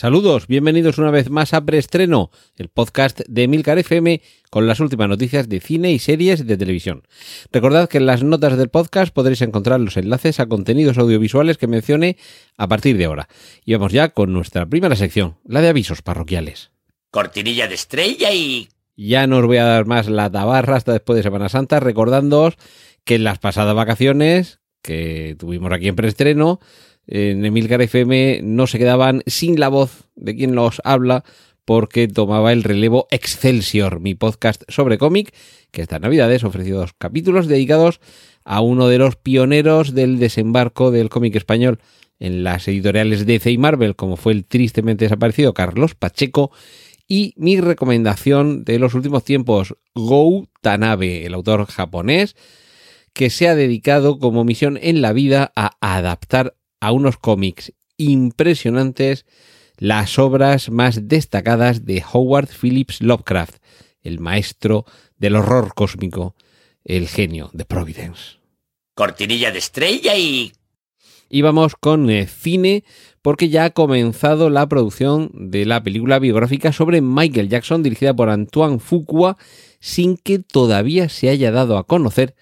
Saludos, bienvenidos una vez más a Preestreno, el podcast de Milcar FM con las últimas noticias de cine y series de televisión. Recordad que en las notas del podcast podréis encontrar los enlaces a contenidos audiovisuales que mencione a partir de ahora. Y vamos ya con nuestra primera sección, la de avisos parroquiales. Cortinilla de estrella y... Ya no os voy a dar más la tabarra hasta después de Semana Santa, recordándoos que en las pasadas vacaciones que tuvimos aquí en preestreno, en Emilcar FM no se quedaban sin la voz de quien los habla porque tomaba el relevo Excelsior, mi podcast sobre cómic, que estas navidades ofreció dos capítulos dedicados a uno de los pioneros del desembarco del cómic español en las editoriales DC y Marvel, como fue el tristemente desaparecido Carlos Pacheco, y mi recomendación de los últimos tiempos, Go Tanabe, el autor japonés, que se ha dedicado como misión en la vida a adaptar a unos cómics impresionantes las obras más destacadas de Howard Phillips Lovecraft, el maestro del horror cósmico, el genio de Providence. Cortinilla de estrella y... Y vamos con eh, cine porque ya ha comenzado la producción de la película biográfica sobre Michael Jackson dirigida por Antoine Fuqua sin que todavía se haya dado a conocer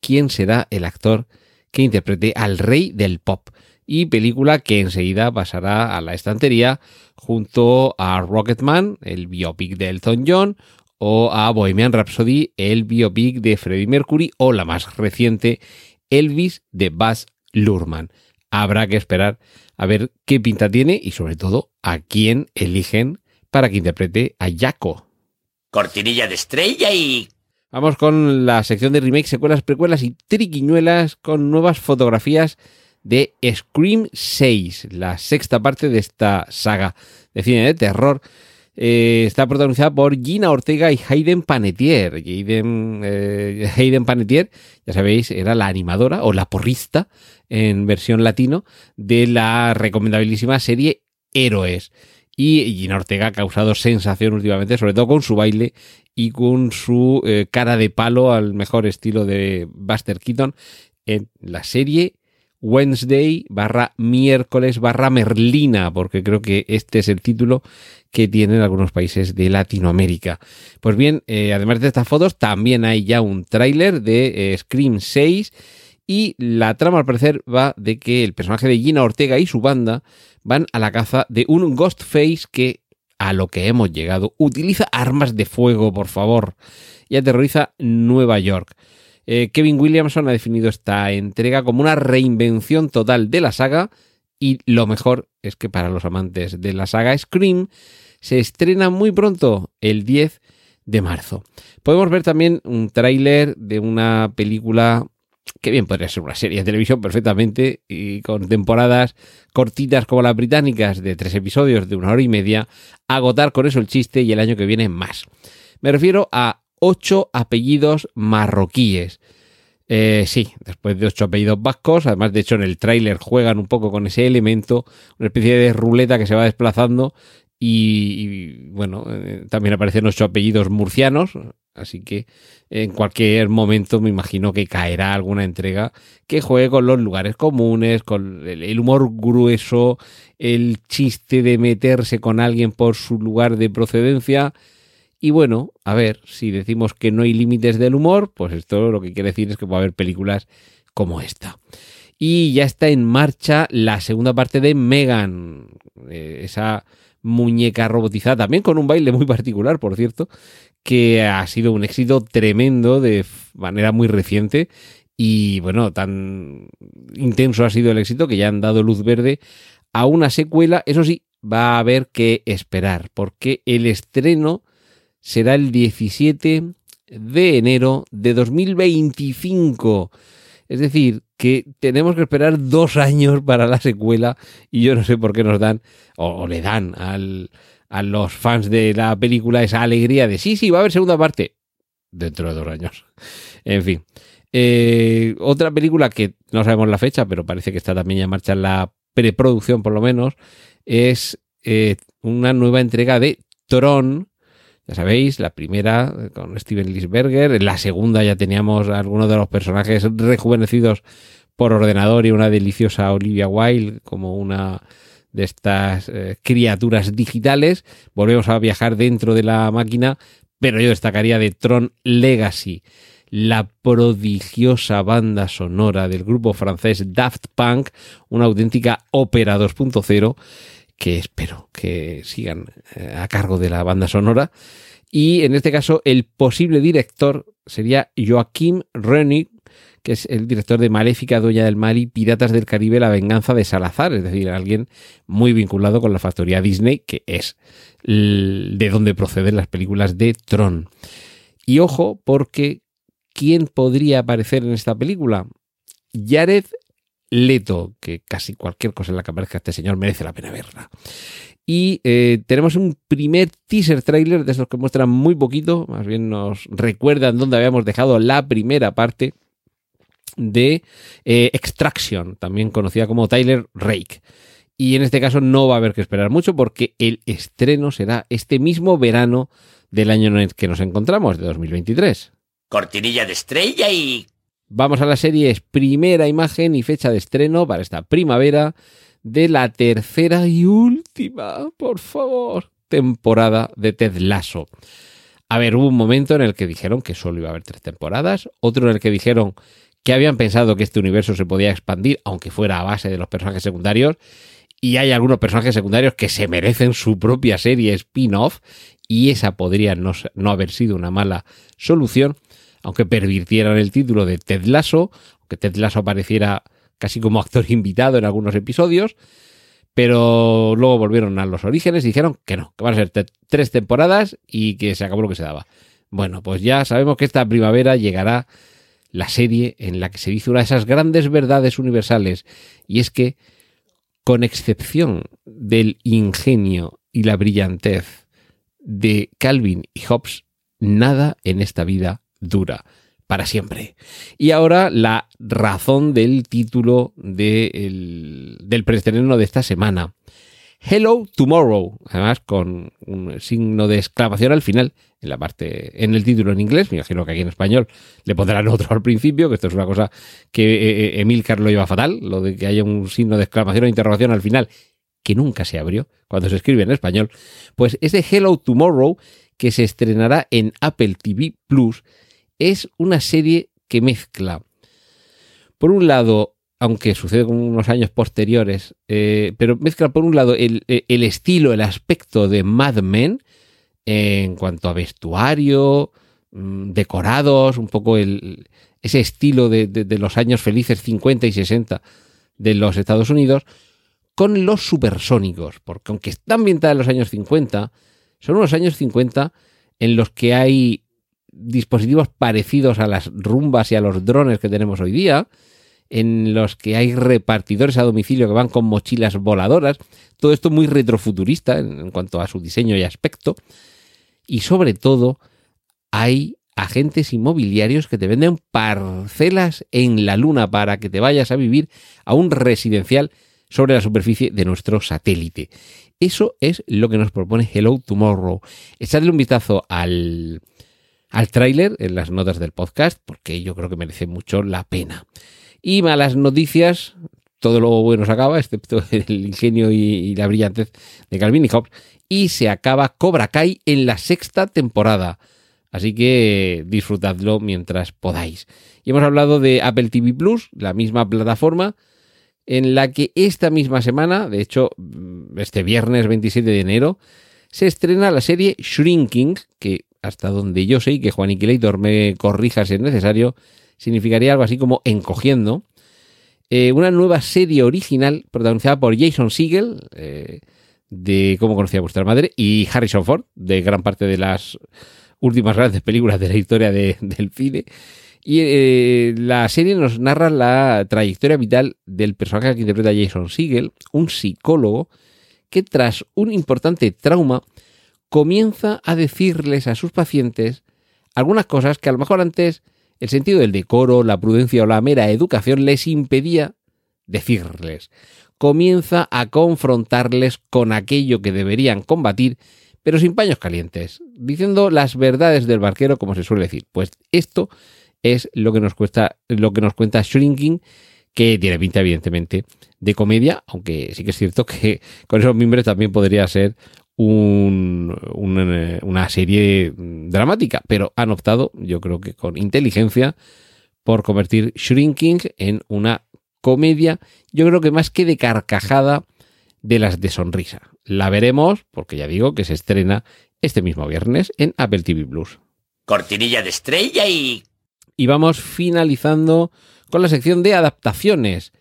quién será el actor que interprete al rey del pop y película que enseguida pasará a la estantería junto a Rocketman, el biopic de Elton John, o a Bohemian Rhapsody, el biopic de Freddie Mercury, o la más reciente, Elvis de Buzz Lurman. Habrá que esperar a ver qué pinta tiene y sobre todo a quién eligen para que interprete a Jaco. Cortinilla de estrella y... Vamos con la sección de remakes, secuelas, precuelas y triquiñuelas con nuevas fotografías de Scream 6, la sexta parte de esta saga de cine de terror. Eh, está protagonizada por Gina Ortega y Hayden Panettiere. Hayden, eh, Hayden Panettiere, ya sabéis, era la animadora o la porrista en versión latino de la recomendabilísima serie Héroes. Y Gina Ortega ha causado sensación últimamente, sobre todo con su baile y con su eh, cara de palo al mejor estilo de Buster Keaton en la serie Wednesday barra miércoles barra Merlina, porque creo que este es el título que tienen algunos países de Latinoamérica. Pues bien, eh, además de estas fotos, también hay ya un tráiler de eh, Scream 6 y la trama al parecer va de que el personaje de Gina Ortega y su banda van a la caza de un Ghostface que, a lo que hemos llegado, utiliza armas de fuego, por favor, y aterroriza Nueva York. Eh, Kevin Williamson ha definido esta entrega como una reinvención total de la saga y lo mejor es que para los amantes de la saga Scream se estrena muy pronto, el 10 de marzo. Podemos ver también un tráiler de una película que bien podría ser una serie de televisión perfectamente y con temporadas cortitas como las británicas de tres episodios de una hora y media, agotar con eso el chiste y el año que viene más. Me refiero a ocho apellidos marroquíes. Eh, sí, después de ocho apellidos vascos, además de hecho en el tráiler juegan un poco con ese elemento, una especie de ruleta que se va desplazando y, bueno, eh, también aparecen ocho apellidos murcianos, así que en cualquier momento me imagino que caerá alguna entrega que juegue con los lugares comunes, con el humor grueso, el chiste de meterse con alguien por su lugar de procedencia, y bueno, a ver, si decimos que no hay límites del humor, pues esto lo que quiere decir es que va a haber películas como esta. Y ya está en marcha la segunda parte de Megan, eh, esa muñeca robotizada, también con un baile muy particular, por cierto, que ha sido un éxito tremendo de manera muy reciente. Y bueno, tan intenso ha sido el éxito que ya han dado luz verde a una secuela. Eso sí, va a haber que esperar, porque el estreno será el 17 de enero de 2025. Es decir, que tenemos que esperar dos años para la secuela y yo no sé por qué nos dan o, le dan a los fans de la película esa alegría de sí, sí, va a haber segunda parte dentro de dos años. En fin, Eh, otra película que no sabemos la fecha, pero parece que está también ya en marcha en la preproducción por lo menos, es eh, una nueva entrega de Tron. Ya sabéis, la primera eh, con Steven Lisberger, en la segunda ya teníamos algunos de los personajes rejuvenecidos por ordenador y una deliciosa Olivia Wilde como una de estas eh, criaturas digitales. Volvemos a viajar dentro de la máquina, pero yo destacaría de Tron Legacy, la prodigiosa banda sonora del grupo francés Daft Punk, una auténtica ópera 2.0 que espero que sigan eh, a cargo de la banda sonora. Y en este caso, el posible director sería Joaquim Rönig, que es el director de Maléfica, Doña del Mar y Piratas del Caribe, La Venganza de Salazar, es decir, alguien muy vinculado con la factoría Disney, que es de donde proceden las películas de Tron. Y ojo, porque ¿quién podría aparecer en esta película? Jared Leto, que casi cualquier cosa en la que aparezca este señor merece la pena verla. Y eh, tenemos un primer teaser trailer de esos que muestran muy poquito, más bien nos recuerdan dónde habíamos dejado la primera parte de eh, Extraction, también conocida como Tyler Rake. Y en este caso no va a haber que esperar mucho porque el estreno será este mismo verano del año en el que nos encontramos, de 2023. Cortinilla de estrella y... Vamos a la serie, es primera imagen y fecha de estreno para esta primavera de la tercera y última, por favor, temporada de Ted Lasso. A ver, hubo un momento en el que dijeron que solo iba a haber tres temporadas, otro en el que dijeron que habían pensado que este universo se podía expandir, aunque fuera a base de los personajes secundarios, y hay algunos personajes secundarios que se merecen su propia serie spin-off, y esa podría no, no haber sido una mala solución aunque pervirtieran el título de Ted Lasso, aunque Ted Lasso apareciera casi como actor invitado en algunos episodios, pero luego volvieron a los orígenes y dijeron que no, que van a ser tres temporadas y que se acabó lo que se daba. Bueno, pues ya sabemos que esta primavera llegará la serie en la que se dice una de esas grandes verdades universales, y es que, con excepción del ingenio y la brillantez de Calvin y Hobbes, nada en esta vida dura para siempre. Y ahora la razón del título de del preestreno de esta semana. Hello Tomorrow, además con un signo de exclamación al final, en la parte, en el título en inglés, me imagino que aquí en español le pondrán otro al principio, que esto es una cosa que eh, eh, Emil lo lleva fatal, lo de que haya un signo de exclamación o interrogación al final, que nunca se abrió cuando se escribe en español, pues ese Hello Tomorrow que se estrenará en Apple TV Plus es una serie que mezcla, por un lado, aunque sucede con unos años posteriores, eh, pero mezcla por un lado el, estilo, el aspecto de Mad Men en cuanto a vestuario, mm, decorados, un poco el, ese estilo de, de, los años felices 50 y 60 de los Estados Unidos, con los supersónicos, porque aunque está ambientada en los años 50, son unos años 50 en los que hay dispositivos parecidos a las rumbas y a los drones que tenemos hoy día, en los que hay repartidores a domicilio que van con mochilas voladoras, todo esto muy retrofuturista en, cuanto a su diseño y aspecto, y sobre todo hay agentes inmobiliarios que te venden parcelas en la luna para que te vayas a vivir a un residencial sobre la superficie de nuestro satélite. Eso es lo que nos propone Hello Tomorrow. Echadle un vistazo al, al tráiler en las notas del podcast, porque yo creo que merece mucho la pena. Y malas noticias, todo lo bueno se acaba, excepto el ingenio y, la brillantez de Calvin y Hobbes, y se acaba Cobra Kai en la sexta temporada. Así que disfrutadlo mientras podáis. Y hemos hablado de Apple TV Plus, la misma plataforma, en la que esta misma semana, de hecho, este viernes 27 de enero, se estrena la serie Shrinking, que hasta donde yo sé, y que Juan Inquilator me corrija si es necesario, significaría algo así como encogiendo. Eh, una nueva serie original protagonizada por Jason Siegel, eh, de Cómo conocía vuestra madre, y Harrison Ford, de gran parte de las últimas grandes películas de la historia del cine. Y eh, la serie nos narra la trayectoria vital del personaje que interpreta Jason Siegel, un psicólogo que tras un importante trauma comienza a decirles a sus pacientes algunas cosas que a lo mejor antes el sentido del decoro, la prudencia o la mera educación les impedía decirles. Comienza a confrontarles con aquello que deberían combatir, pero sin paños calientes, diciendo las verdades del barquero, como se suele decir. Pues esto es lo que nos cuesta, lo que nos cuenta Shrinking, que tiene pinta, evidentemente, de comedia, aunque sí que es cierto que con esos miembros también podría ser un, una serie dramática, pero han optado, yo creo que con inteligencia, por convertir Shrinking en una comedia, yo creo que más que de carcajada, de las de sonrisa. La veremos, porque ya digo que se estrena este mismo viernes en Apple TV Plus. Cortinilla de estrella y... Y vamos finalizando con la sección de adaptaciones.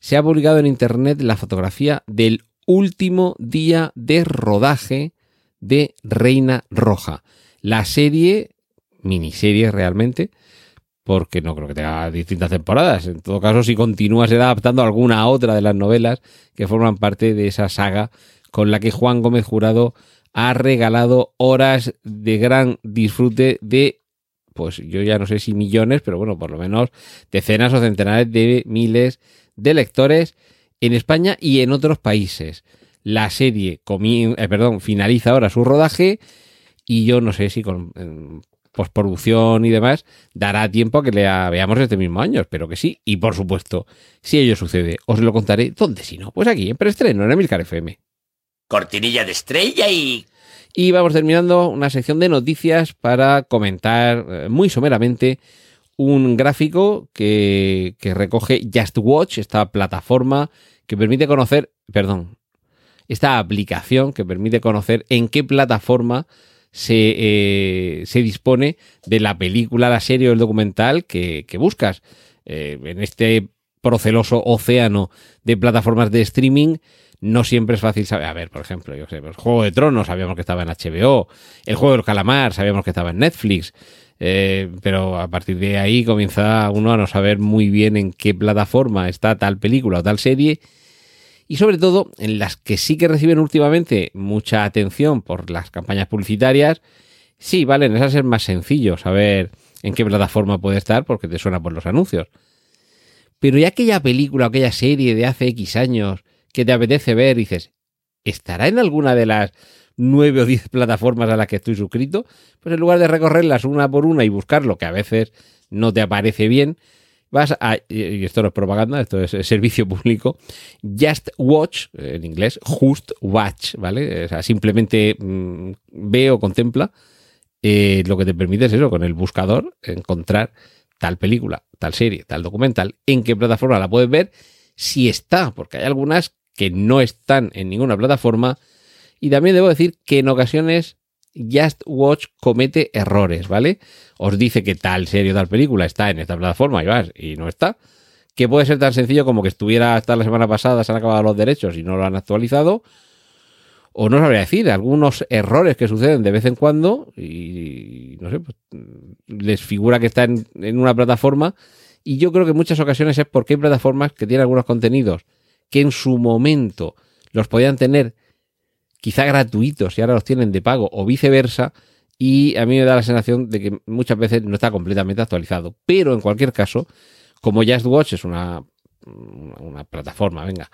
Se ha publicado en internet la fotografía del último día de rodaje de Reina Roja. La serie, miniserie realmente, porque no creo que tenga distintas temporadas. En todo caso, si continúa, será adaptando alguna otra de las novelas que forman parte de esa saga con la que Juan Gómez Jurado ha regalado horas de gran disfrute de, pues yo ya no sé si millones, pero bueno, por lo menos decenas o centenares de miles de lectores en España y en otros países. La serie eh, perdón, finaliza ahora su rodaje y yo no sé si con postproducción y demás dará tiempo a que la veamos este mismo año, espero que sí. Y por supuesto, si ello sucede, os lo contaré. ¿Dónde si no? Pues aquí, en preestreno, en Emilcar FM. Cortinilla de estrella y... Y vamos terminando una sección de noticias para comentar eh, muy someramente un gráfico que, que recoge Just Watch, esta plataforma que permite conocer, perdón, esta aplicación que permite conocer en qué plataforma se, eh, se dispone de la película, la serie o el documental que, buscas. Eh, en este proceloso océano de plataformas de streaming, no siempre es fácil saber. A ver, por ejemplo, yo sé, el pues, Juego de Tronos sabíamos que estaba en HBO, el Juego del Calamar sabíamos que estaba en Netflix, eh, pero a partir de ahí comienza uno a no saber muy bien en qué plataforma está tal película o tal serie y sobre todo en las que sí que reciben últimamente mucha atención por las campañas publicitarias, sí, vale, en esas es más sencillo saber en qué plataforma puede estar porque te suena por los anuncios. Pero ya aquella película o aquella serie de hace X años que te apetece ver, dices, ¿estará en alguna de las nueve o diez plataformas a las que estoy suscrito? Pues en lugar de recorrerlas una por una y buscarlo, que a veces no te aparece bien, vas a, y esto no es propaganda, esto es servicio público, Just Watch, en inglés, Just Watch, ¿vale? O sea, simplemente mm, ve o contempla, eh, lo que te permite es eso, con el buscador, encontrar tal película, tal serie, tal documental, en qué plataforma la puedes ver, si está, porque hay algunas que no están en ninguna plataforma, y también debo decir que en ocasiones Just Watch comete errores, ¿vale? Os dice que tal serie o tal película está en esta plataforma y vas, y no está. Que puede ser tan sencillo como que estuviera hasta la semana pasada, se han acabado los derechos y no lo han actualizado. O no sabría decir, algunos errores que suceden de vez en cuando y no sé, pues, les figura que está en, en una plataforma. Y yo creo que en muchas ocasiones es porque hay plataformas que tienen algunos contenidos que en su momento los podían tener quizá gratuitos y ahora los tienen de pago o viceversa. Y a mí me da la sensación de que muchas veces no está completamente actualizado. Pero en cualquier caso, como Just Watch es una, una plataforma, venga,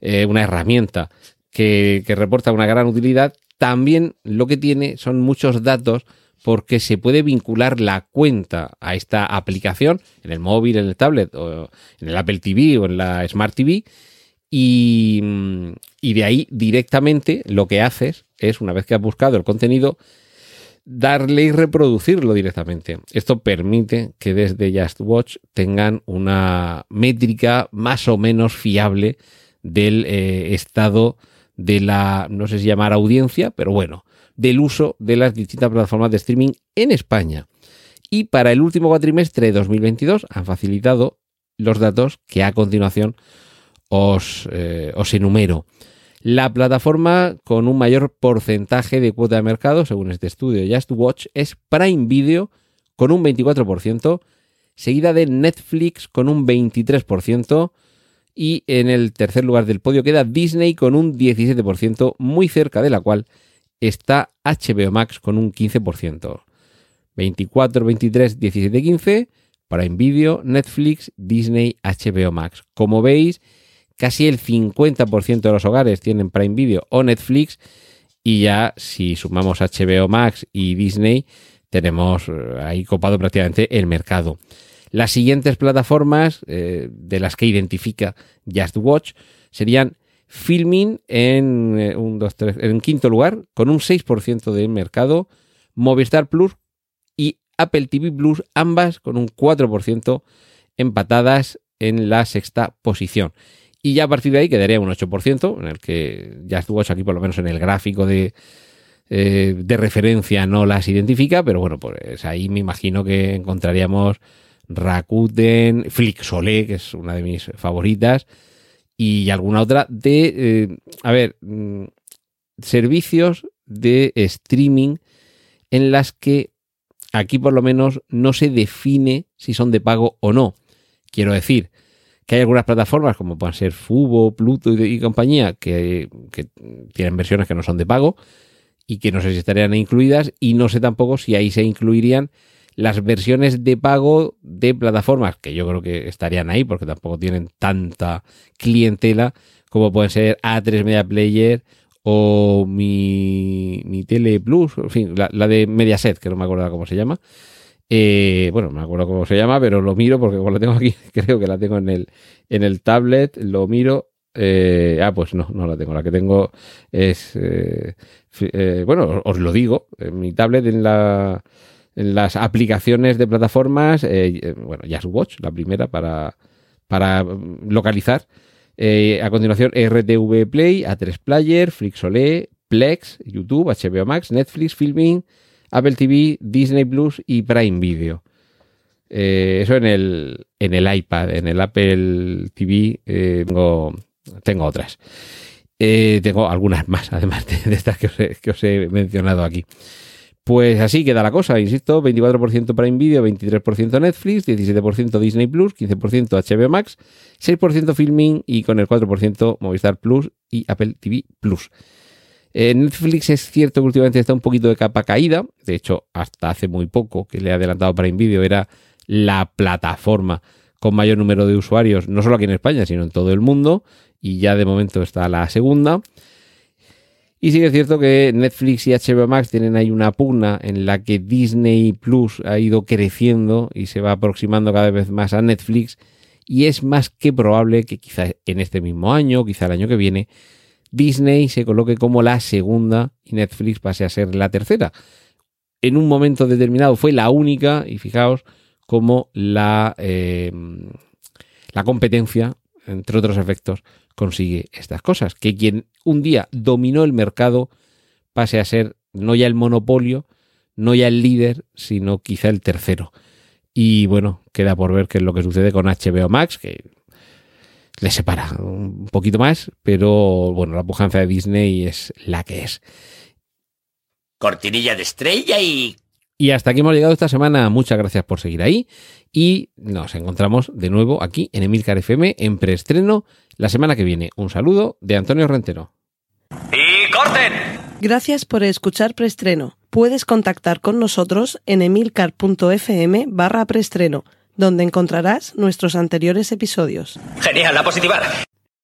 eh, una herramienta que, que reporta una gran utilidad, también lo que tiene son muchos datos porque se puede vincular la cuenta a esta aplicación en el móvil, en el tablet, o en el Apple TV o en la Smart TV y, y, de ahí directamente lo que haces es, una vez que has buscado el contenido, darle y reproducirlo directamente. Esto permite que desde Just Watch tengan una métrica más o menos fiable del eh, estado de la, no sé si llamar audiencia, pero bueno, del uso de las distintas plataformas de streaming en España. Y para el último cuatrimestre de 2022 han facilitado los datos que a continuación os, eh, os enumero. La plataforma con un mayor porcentaje de cuota de mercado, según este estudio Just Watch, es Prime Video con un 24%, seguida de Netflix con un 23%, y en el tercer lugar del podio queda Disney con un 17%, muy cerca de la cual está HBO Max con un 15%. 24, 23, 17, 15, Prime Video, Netflix, Disney, HBO Max. Como veis, casi el 50% de los hogares tienen Prime Video o Netflix y ya si sumamos HBO Max y Disney, tenemos eh, ahí copado prácticamente el mercado. Las siguientes plataformas eh, de las que identifica Just Watch serían Filming en, eh, un, dos, tres, en quinto lugar, con un 6% del mercado, Movistar Plus y Apple TV Plus, ambas con un 4% empatadas en la sexta posición. Y ya a partir de ahí quedaría un 8%, en el que Just Watch aquí por lo menos en el gráfico de, eh, de referencia no las identifica, pero bueno, pues ahí me imagino que encontraríamos Rakuten, Flixolé, que es una de mis favoritas, y alguna otra de, eh, a ver, mm, servicios de streaming en las que aquí por lo menos no se define si son de pago o no. Quiero decir que hay algunas plataformas como pueden ser Fubo, Pluto y, compañía que, que tienen versiones que no son de pago y que no sé si estarían incluidas y no sé tampoco si ahí se incluirían las versiones de pago de plataformas, que yo creo que estarían ahí porque tampoco tienen tanta clientela como pueden ser A3 Media Player o mi, mi Tele Plus, en fin, la, la de Mediaset, que no me acuerdo cómo se llama. Eh, bueno, no me acuerdo cómo se llama, pero lo miro porque como la tengo aquí, creo que la tengo en el, en el tablet, lo miro. Eh, ah, pues no, no la tengo. La que tengo es, eh, eh, bueno, os lo digo, en mi tablet en la en las aplicaciones de plataformas, eh, eh, bueno, Watch, la primera para, para localizar. Eh, a continuación, RTV Play, A3 Player, Flixolé, Plex, YouTube, HBO Max, Netflix, Filming, Apple TV, Disney Plus y Prime Video. Eh, eso en el, en el iPad, en el Apple TV eh, tengo, tengo otras. Eh, tengo algunas más, además de, estas que os, he, que os he mencionado aquí. Pues así queda la cosa, insisto, 24% Prime Video, 23% Netflix, 17% Disney Plus, 15% HBO Max, 6% Filming y con el 4% Movistar Plus y Apple TV Plus. Eh, Netflix es cierto que últimamente está un poquito de capa caída, de hecho hasta hace muy poco que le he adelantado Prime Video era la plataforma con mayor número de usuarios, no solo aquí en España, sino en todo el mundo, y ya de momento está la segunda. Y sí que es cierto que Netflix y HBO Max tienen ahí una pugna en la que Disney Plus ha ido creciendo y se va aproximando cada vez más a Netflix. Y es más que probable que quizá en este mismo año, quizá el año que viene, Disney se coloque como la segunda y Netflix pase a ser la tercera. En un momento determinado fue la única y fijaos cómo la, eh, la competencia, entre otros efectos, consigue estas cosas. Que quien un día dominó el mercado pase a ser no ya el monopolio, no ya el líder, sino quizá el tercero. Y bueno, queda por ver qué es lo que sucede con HBO Max, que le separa un poquito más, pero bueno, la pujanza de Disney es la que es. Cortinilla de estrella y... Y hasta aquí hemos llegado esta semana. Muchas gracias por seguir ahí. Y nos encontramos de nuevo aquí en Emilcar FM en preestreno la semana que viene. Un saludo de Antonio Rentero. ¡Y corten! Gracias por escuchar Preestreno. Puedes contactar con nosotros en emilcar.fm barra preestreno, donde encontrarás nuestros anteriores episodios. Genial, la positivar.